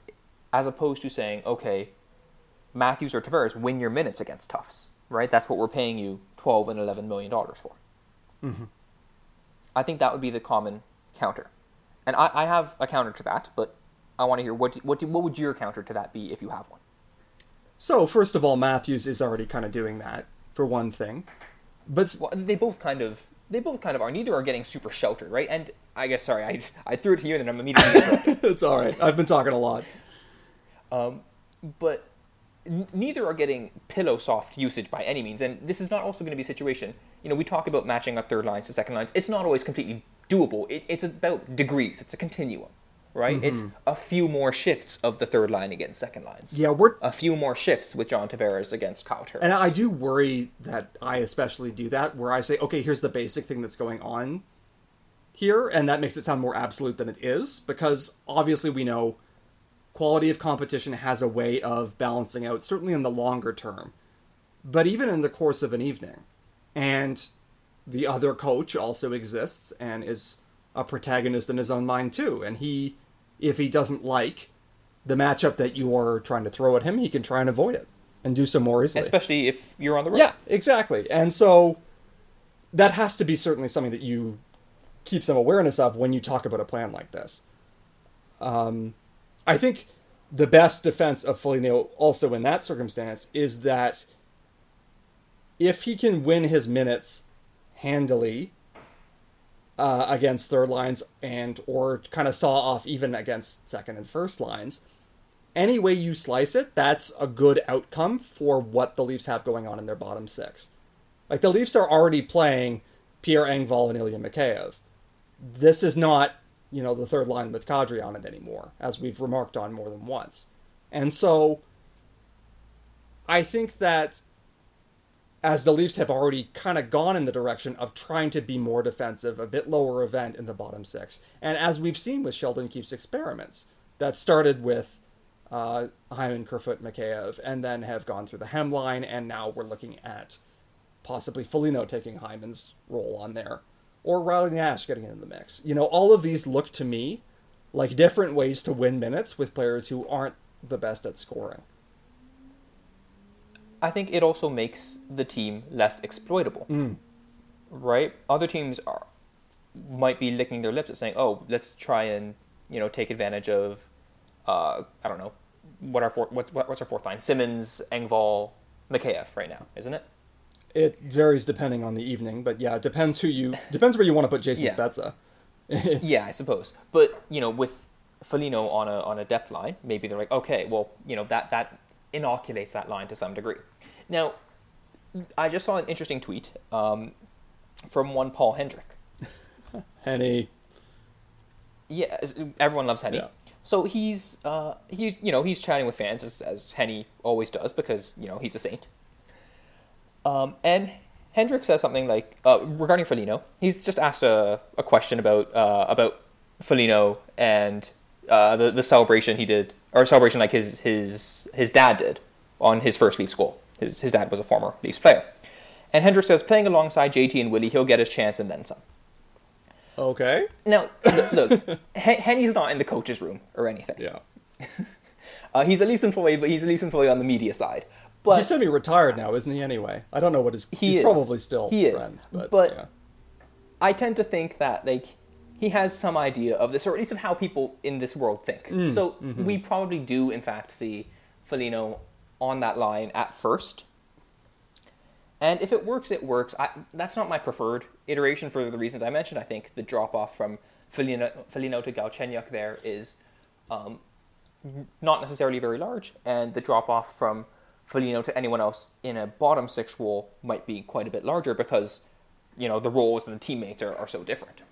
as opposed to saying, okay, Matthews or Tavares win your minutes against toughs? right? That's what we're paying you 12 and 11 million dollars for. Mm-hmm. I think that would be the common counter, and I, I have a counter to that, but I want to hear what what what would your counter to that be if you have one? So first of all, Matthews is already kind of doing that for one thing, but well, they both kind of they both kind of are. Neither are getting super sheltered, right? And I guess sorry, I I threw it to you and then I'm immediately. *laughs* it's all right. I've been talking a lot. Um, but neither are getting pillow soft usage by any means. And this is not also going to be a situation, you know, we talk about matching up third lines to second lines. It's not always completely doable. It, it's about degrees, it's a continuum, right? Mm-hmm. It's a few more shifts of the third line against second lines. Yeah, we're. A few more shifts with John Tavares against Kyle Turris. And I do worry that I especially do that, where I say, okay, here's the basic thing that's going on here, and that makes it sound more absolute than it is, because obviously we know quality of competition has a way of balancing out, certainly in the longer term, but even in the course of an evening. And the other coach also exists and is a protagonist in his own mind too. And he, if he doesn't like the matchup that you are trying to throw at him, he can try and avoid it and do some more easily. Especially if you're on the road. Yeah, exactly. And so that has to be certainly something that you keep some awareness of when you talk about a plan like this. Um, I think the best defense of Foligno also in that circumstance is that if he can win his minutes handily uh, against third lines and or kind of saw off even against second and first lines, any way you slice it, that's a good outcome for what the Leafs have going on in their bottom six. Like the Leafs are already playing Pierre Engvall and Ilya Mikheyev. This is not you know, the third line with Kadri on it anymore, as we've remarked on more than once. And so I think that as the Leafs have already kind of gone in the direction of trying to be more defensive, a bit lower event in the bottom six. And as we've seen with Sheldon Keefe's experiments, that started with uh, Hyman, Kerfoot, Mikheyev, and then have gone through the hemline, and now we're looking at possibly Foligno taking Hyman's role on there or Riley Nash getting into the mix. You know, all of these look to me like different ways to win minutes with players who aren't the best at scoring. I think it also makes the team less exploitable. Right? Other teams are might be licking their lips at saying, "Oh, let's try and you know take advantage of, uh, I don't know, what our four, what's what, what's our fourth line? Simmonds, Engvall, Mikheyev right now, isn't it? It varies depending on the evening, but yeah, it depends who you depends where you want to put Jason Yeah. Spezza. *laughs* yeah, I suppose. But you know, with Foligno on a on a depth line, maybe they're like, okay, well, you know, that that inoculates that line to some degree. Now, I just saw an interesting tweet um, from one Paul Hendrick. *laughs* Henny, Yeah, everyone loves Henny. Yeah. So he's uh, he's you know he's chatting with fans as, as Henny always does because you know he's a saint. Um, and Hendrick says something like uh, regarding Foligno. He's just asked a, a question about uh, about Foligno and uh, the the celebration he did or celebration like his his his dad did on his first Leafs goal. His his dad was a former Leafs player. And Hendrick says, playing alongside JT and Willie, he'll get his chance and then some. okay, Now, look, *laughs* look Hen- Henny's not in the coach's room or anything. yeah. *laughs* Uh, he's a Leafs employee, but he's a Leafs employee on the media side. But He's semi-retired now, isn't he? Anyway, I don't know what his. He he's is. probably still He is. friends, but, But- yeah. I tend to think that like he has some idea of this, or at least of how people in this world think. Mm, so mm-hmm. we probably do, in fact, see Foligno on that line at first. And if it works, it works. I, that's not my preferred iteration for the reasons I mentioned. I think the drop off from Foligno, Foligno to Galchenyuk there is um, not necessarily very large, and the drop off from Foligno to anyone else in a bottom six role might be quite a bit larger because you know the roles and the teammates are, are so different.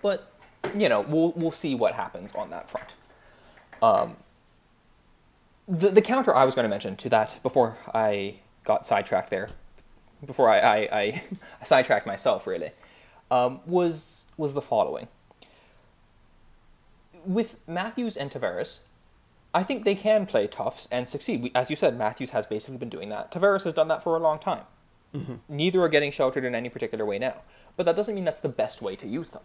But you know we'll we'll see what happens on that front. Um, the the counter I was going to mention to that before I got sidetracked there, before I I, I, *laughs* sidetracked myself really, um, was was the following. With Matthews and Tavares, I think they can play toughs and succeed. We, as you said, Matthews has basically been doing that. Tavares has done that for a long time. Neither are getting sheltered in any particular way now. But that doesn't mean that's the best way to use them.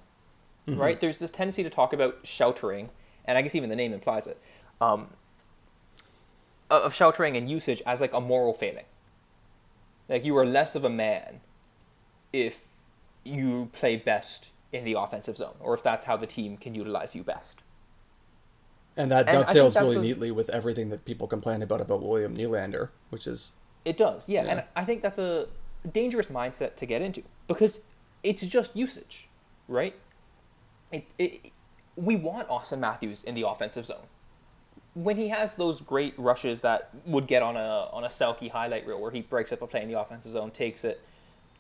Right? There's this tendency to talk about sheltering, and I guess even the name implies it, um, of sheltering and usage as like a moral failing. Like you are less of a man if you play best in the offensive zone, or if that's how the team can utilize you best. And that And dovetails really a- neatly with everything that people complain about about William Nylander, which is It does, yeah. Yeah. And I think that's a dangerous mindset to get into because it's just usage, right? It, it, we want Austin Matthews in the offensive zone. When he has those great rushes that would get on a on a Selke highlight reel where he breaks up a play in the offensive zone, takes it,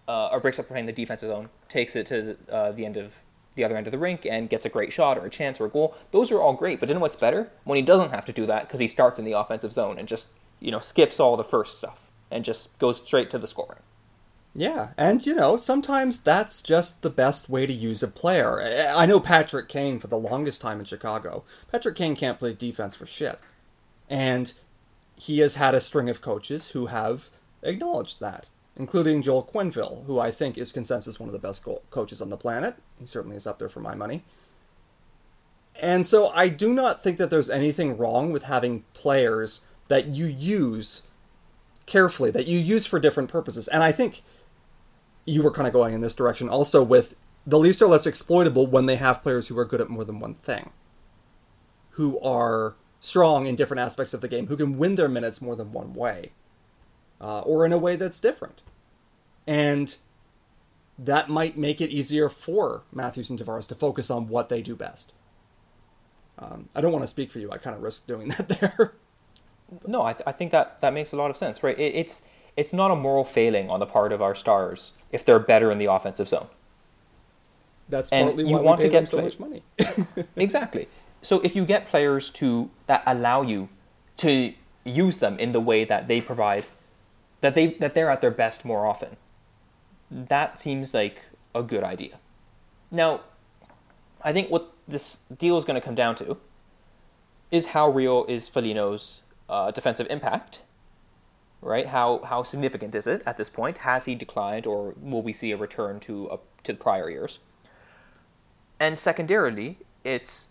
uh, or breaks up a play in the defensive zone, takes it to the, uh, the end of the other end of the rink and gets a great shot or a chance or a goal. Those are all great, but then what's better when he doesn't have to do that because he starts in the offensive zone and just you know skips all the first stuff and just goes straight to the scoring. Yeah, and you know, sometimes that's just the best way to use a player. I know Patrick Kane for the longest time in Chicago. Patrick Kane can't play defense for shit. And he has had a string of coaches who have acknowledged that, including Joel Quenneville, who I think is consensus one of the best coaches on the planet. He certainly is up there for my money. And so I do not think that there's anything wrong with having players that you use carefully, that you use for different purposes. And I think you were kind of going in this direction also with the Leafs are less exploitable when they have players who are good at more than one thing, who are strong in different aspects of the game, who can win their minutes more than one way, uh, or in a way that's different. And that might make it easier for Matthews and Tavares to focus on what they do best. Um, I don't want to speak for you. I kind of risk doing *laughs* that there. No, I, th- I think that that makes a lot of sense, right? It, it's it's not a moral failing on the part of our stars if they're better in the offensive zone. That's And partly you why want we to get so much money. *laughs* exactly. So if you get players to that allow you to use them in the way that they provide, that they that they're at their best more often, that seems like a good idea. Now, I think what this deal is going to come down to is how real is Foligno's uh, defensive impact, right? How how significant is it at this point? Has he declined, or will we see a return to a, to prior years? And secondarily, it's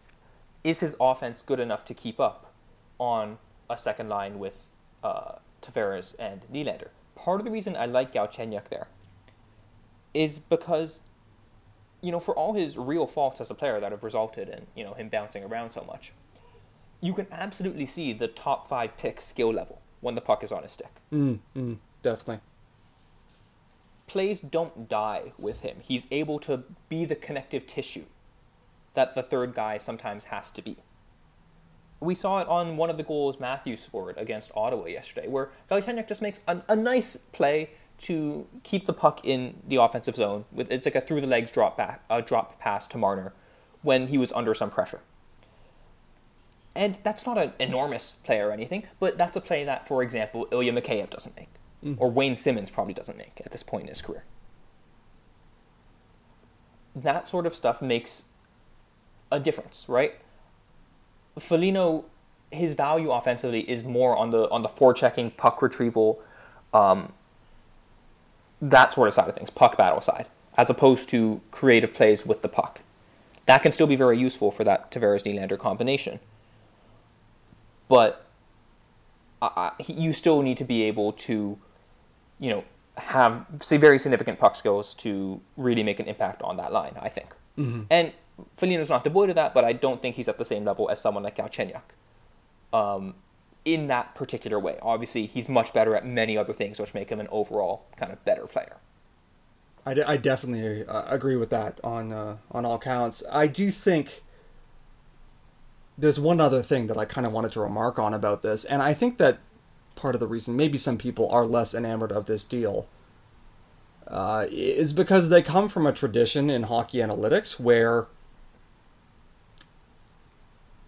is his offense good enough to keep up on a second line with uh, Tavares and Nylander? Part of the reason I like Galchenyuk there is because, you know, for all his real faults as a player that have resulted in you know him bouncing around so much, you can absolutely see the top five pick skill level when the puck is on his stick. Mm, mm, definitely. Plays don't die with him. He's able to be the connective tissue that the third guy sometimes has to be. We saw it on one of the goals Matthews scored against Ottawa yesterday, where Galchenyuk just makes a, a nice play to keep the puck in the offensive zone. With it's like a through the legs drop back, a drop pass to Marner when he was under some pressure. And that's not an enormous play or anything, but that's a play that, for example, Ilya Mikheyev doesn't make, mm. or Wayne Simmonds probably doesn't make at this point in his career. That sort of stuff makes a difference, right? Foligno, his value offensively is more on the on the forechecking, puck retrieval, um, that sort of side of things, puck battle side, as opposed to creative plays with the puck. That can still be very useful for that Tavares Nylander combination. But I, you still need to be able to, you know, have say very significant puck skills to really make an impact on that line. I think, mm-hmm. and Foligno's not devoid of that, but I don't think he's at the same level as someone like Galchenyuk. Um, in that particular way. Obviously, he's much better at many other things, which make him an overall kind of better player. I, d- I definitely uh, agree with that on uh, on all counts. I do think there's one other thing that I kind of wanted to remark on about this, and I think that part of the reason maybe some people are less enamored of this deal uh, is because they come from a tradition in hockey analytics where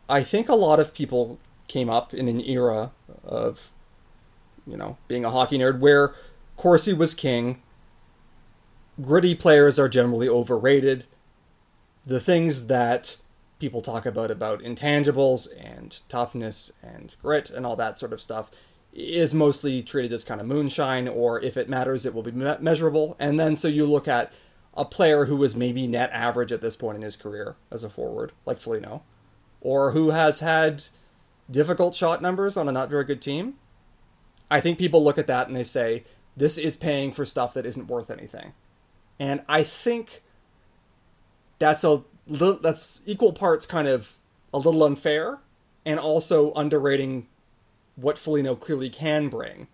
I think a lot of people came up in an era of, you know, being a hockey nerd where Corsi was king. Gritty players are generally overrated. The things that people talk about about intangibles and toughness and grit and all that sort of stuff is mostly treated as kind of moonshine or if it matters it will be me- measurable and then so you look at a player who was maybe net average at this point in his career as a forward like Foligno or who has had difficult shot numbers on a not very good team, I think people look at that and they say, this is paying for stuff that isn't worth anything. And I think that's a that's equal parts kind of a little unfair and also underrating what Foligno clearly can bring.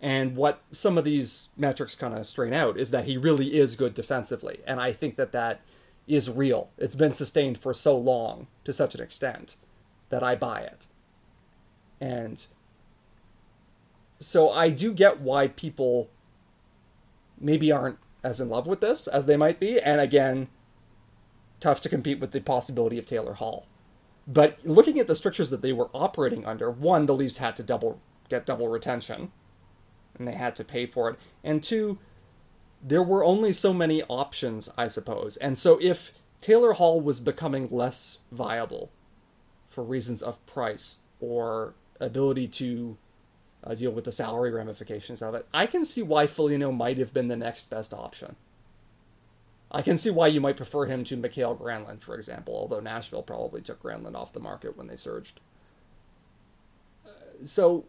And what some of these metrics kind of strain out is that he really is good defensively. And I think that that is real. It's been sustained for so long to such an extent that I buy it. And so I do get why people maybe aren't as in love with this as they might be. And again, tough to compete with the possibility of Taylor Hall. But looking at the strictures that they were operating under, one, the Leafs had to double get double retention, and they had to pay for it. And two, there were only so many options, I suppose. And so if Taylor Hall was becoming less viable for reasons of price or ability to uh, deal with the salary ramifications of it, I can see why Foligno might have been the next best option. I can see why you might prefer him to Mikael Granlund, for example, although Nashville probably took Granlund off the market when they surged. Uh, so,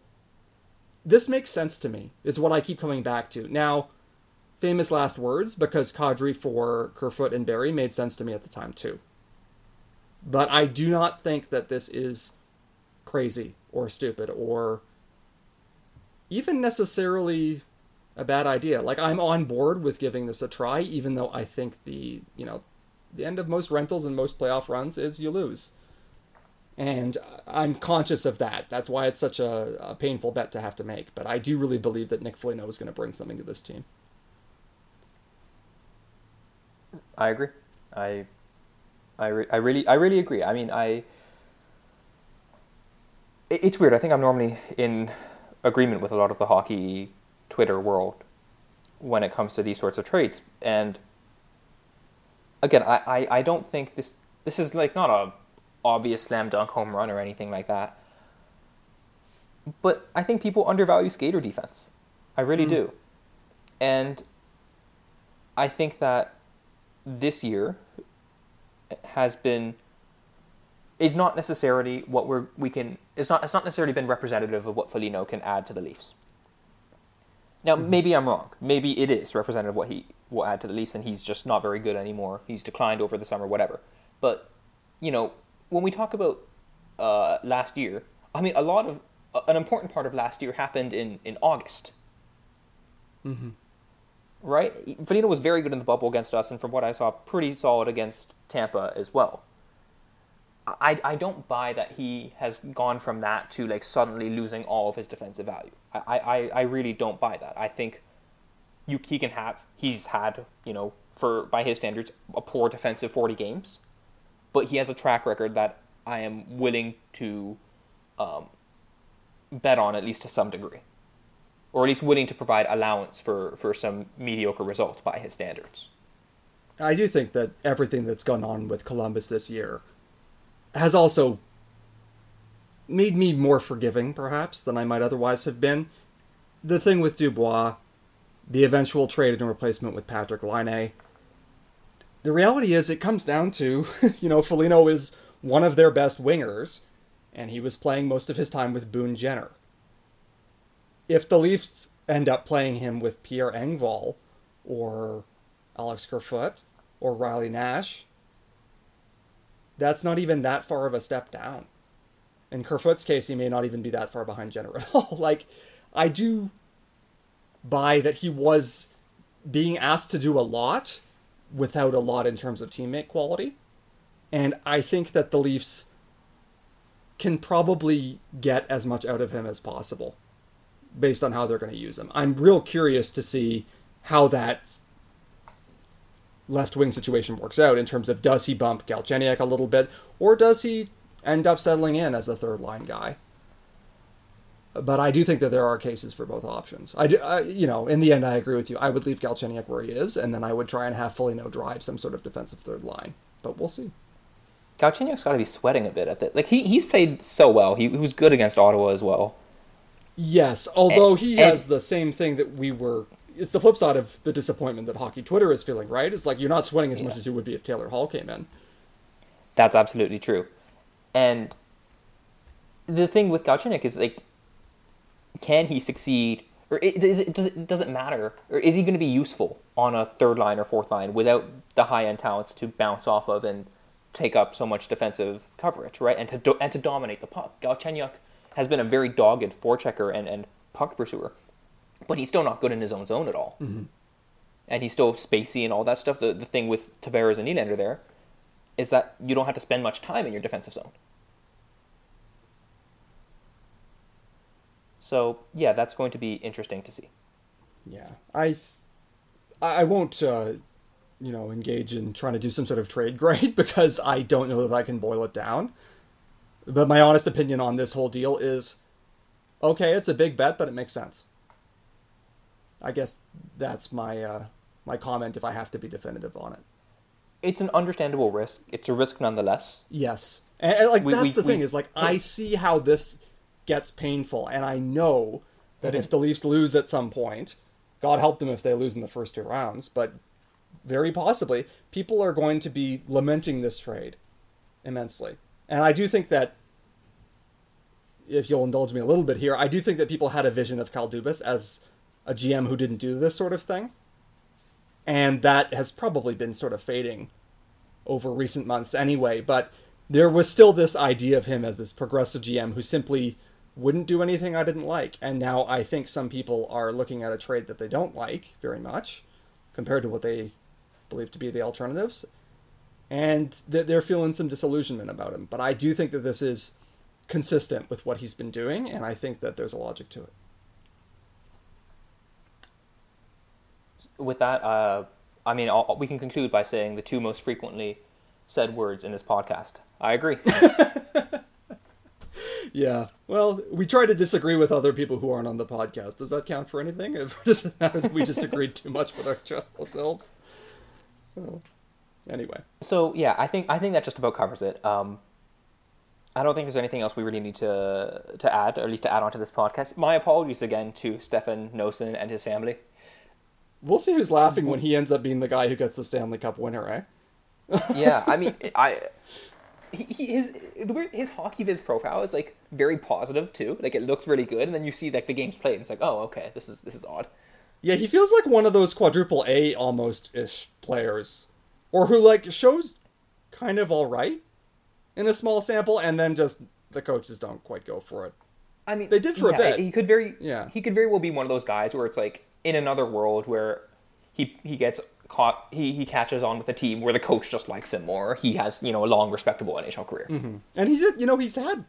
this makes sense to me, is what I keep coming back to. Now, famous last words, because Kadri for Kerfoot and Barrie made sense to me at the time, too. But I do not think that this is crazy or stupid or even necessarily a bad idea. Like I'm on board with giving this a try, even though I think the you know the end of most rentals and most playoff runs is you lose. And I'm conscious of that. That's why it's such a, a painful bet to have to make. But I do really believe that Nick Foligno is going to bring something to this team. I agree. I, I, re- I really, I really agree. I mean, I it's weird. I think I'm normally in agreement with a lot of the hockey Twitter world when it comes to these sorts of trades. And again, I, I, I don't think this this is like not a obvious slam dunk home run or anything like that. But I think people undervalue skater defense. I really mm. do. And I think that this year has been is not necessarily what we're we can it's not it's not necessarily been representative of what Foligno can add to the Leafs. Now maybe I'm wrong. Maybe it is representative of what he will add to the Leafs, and he's just not very good anymore. He's declined over the summer, whatever. But you know, when we talk about uh, last year, I mean, a lot of an important part of last year happened in in August. Mm-hmm. Right, Foligno was very good in the bubble against us, and from what I saw, pretty solid against Tampa as well. I, I don't buy that he has gone from that to like suddenly losing all of his defensive value. I, I, I really don't buy that. I think you he can have he's had, you know, for by his standards, a poor defensive forty games. But he has a track record that I am willing to um, bet on at least to some degree. Or at least willing to provide allowance for, for some mediocre results by his standards. I do think that everything that's gone on with Columbus this year has also made me more forgiving, perhaps, than I might otherwise have been. The thing with Dubois, the eventual trade and replacement with Patrick Laine. The reality is, it comes down to, *laughs* you know, Foligno is one of their best wingers, and he was playing most of his time with Boone Jenner. If the Leafs end up playing him with Pierre Engvall, or Alex Kerfoot, or Riley Nash, that's not even that far of a step down. In Kerfoot's case, he may not even be that far behind Jenner at *laughs* all. like, I do buy that he was being asked to do a lot without a lot in terms of teammate quality. And I think that the Leafs can probably get as much out of him as possible based on how they're going to use him. I'm real curious to see how that left wing situation works out in terms of does he bump Galchenyuk a little bit or does he end up settling in as a third line guy? But I do think that there are cases for both options. I, do, I you know, in the end, I agree with you. I would leave Galchenyuk where he is, and then I would try and have Foligno drive some sort of defensive third line. But we'll see. Galchenyuk's got to be sweating a bit at that. Like he he's played so well. He, he was good against Ottawa as well. Yes, although And- he and- has the same thing that we were. It's the flip side of the disappointment that hockey Twitter is feeling, right? It's like you're not sweating as much as you would be if Taylor Hall came in. That's absolutely true. And the thing with Galchenyuk is like, can he succeed, or is it, does it does it matter, or is he going to be useful on a third line or fourth line without the high end talents to bounce off of and take up so much defensive coverage, right? And to do, and to dominate the puck. Galchenyuk has been a very dogged forechecker and and puck pursuer, but he's still not good in his own zone at all. Mm-hmm. And he's still spacey and all that stuff. The the thing with Tavares and Nylander there is that you don't have to spend much time in your defensive zone. So yeah, that's going to be interesting to see. Yeah, I, I won't, uh, you know, engage in trying to do some sort of trade *laughs* grade because I don't know that I can boil it down. But my honest opinion on this whole deal is, okay, it's a big bet, but it makes sense. I guess that's my uh, my comment if I have to be definitive on it. It's an understandable risk. It's a risk nonetheless. Yes, and, and, like We- that's we- the thing is like I see how this gets painful, and I know that if mhm. the Leafs lose at some point, God help them if they lose in the first two rounds, but very possibly people are going to be lamenting this trade immensely, and I do think that. If you'll indulge me a little bit here, I do think that people had a vision of Kyle Dubas as a GM who didn't do this sort of thing. And that has probably been sort of fading over recent months anyway, but there was still this idea of him as this progressive GM who simply wouldn't do anything I didn't like. And now I think some people are looking at a trade that they don't like very much compared to what they believe to be the alternatives. And they're feeling some disillusionment about him. But I do think that this is consistent with what he's been doing, and I think that there's a logic to it. With that, uh, I mean, I'll, we can conclude by saying the two most frequently said words in this podcast. I agree. *laughs* Yeah. Well, we try to disagree with other people who aren't on the podcast. Does that count for anything? If does it *laughs* matter that we just agreed too much with *laughs* ourselves? Oh. Anyway. so yeah, I think I think that just about covers it. Um, I don't think there's anything else we really need to to add, or at least to add on to this podcast. My apologies again to Stefan Noesen and his family. We'll see who's laughing when he ends up being the guy who gets the Stanley Cup winner, eh? yeah, I mean, I he, he his his HockeyViz profile is like very positive too. Like it looks really good, and then you see like the games played, and it's like, oh, okay, this is this is odd. Yeah, he feels like one of those quadruple A almost ish players, or who like shows kind of all right in a small sample, and then just the coaches don't quite go for it. I mean, They did for a bit. He could very Yeah. He could very well be one of those guys where it's like in another world where he he gets caught he he catches on with a team where the coach just likes him or he has you know a long respectable NHL career. Mm-hmm. And he did, you know, he's had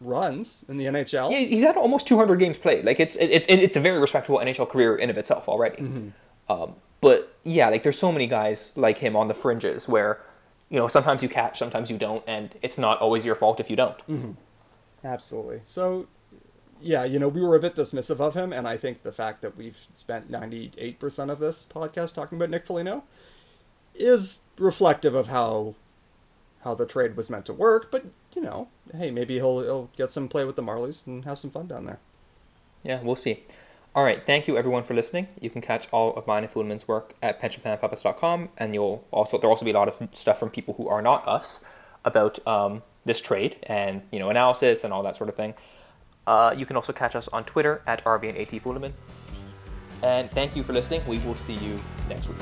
runs in the NHL. Yeah, he's had almost 200 games played. Like it's it's it's a very respectable NHL career in of itself already. Mm-hmm. Um, but yeah, like there's so many guys like him on the fringes where you know sometimes you catch, sometimes you don't, and it's not always your fault if you don't. Mm-hmm. Absolutely. So, yeah, you know, we were a bit dismissive of him, and I think the fact that we've spent 98% of this podcast talking about Nick Foligno is reflective of how how the trade was meant to work, but, you know, hey, maybe he'll, he'll get some play with the Marlies and have some fun down there. Yeah, we'll see. All right, thank you everyone for listening. You can catch all of mine and Fulemin's work at pensionplanpuppets.com, and you'll also there'll also be a lot of stuff from people who are not us about um, this trade and you know analysis and all that sort of thing. Uh, you can also catch us on Twitter at RV and And thank you for listening. We will see you next week.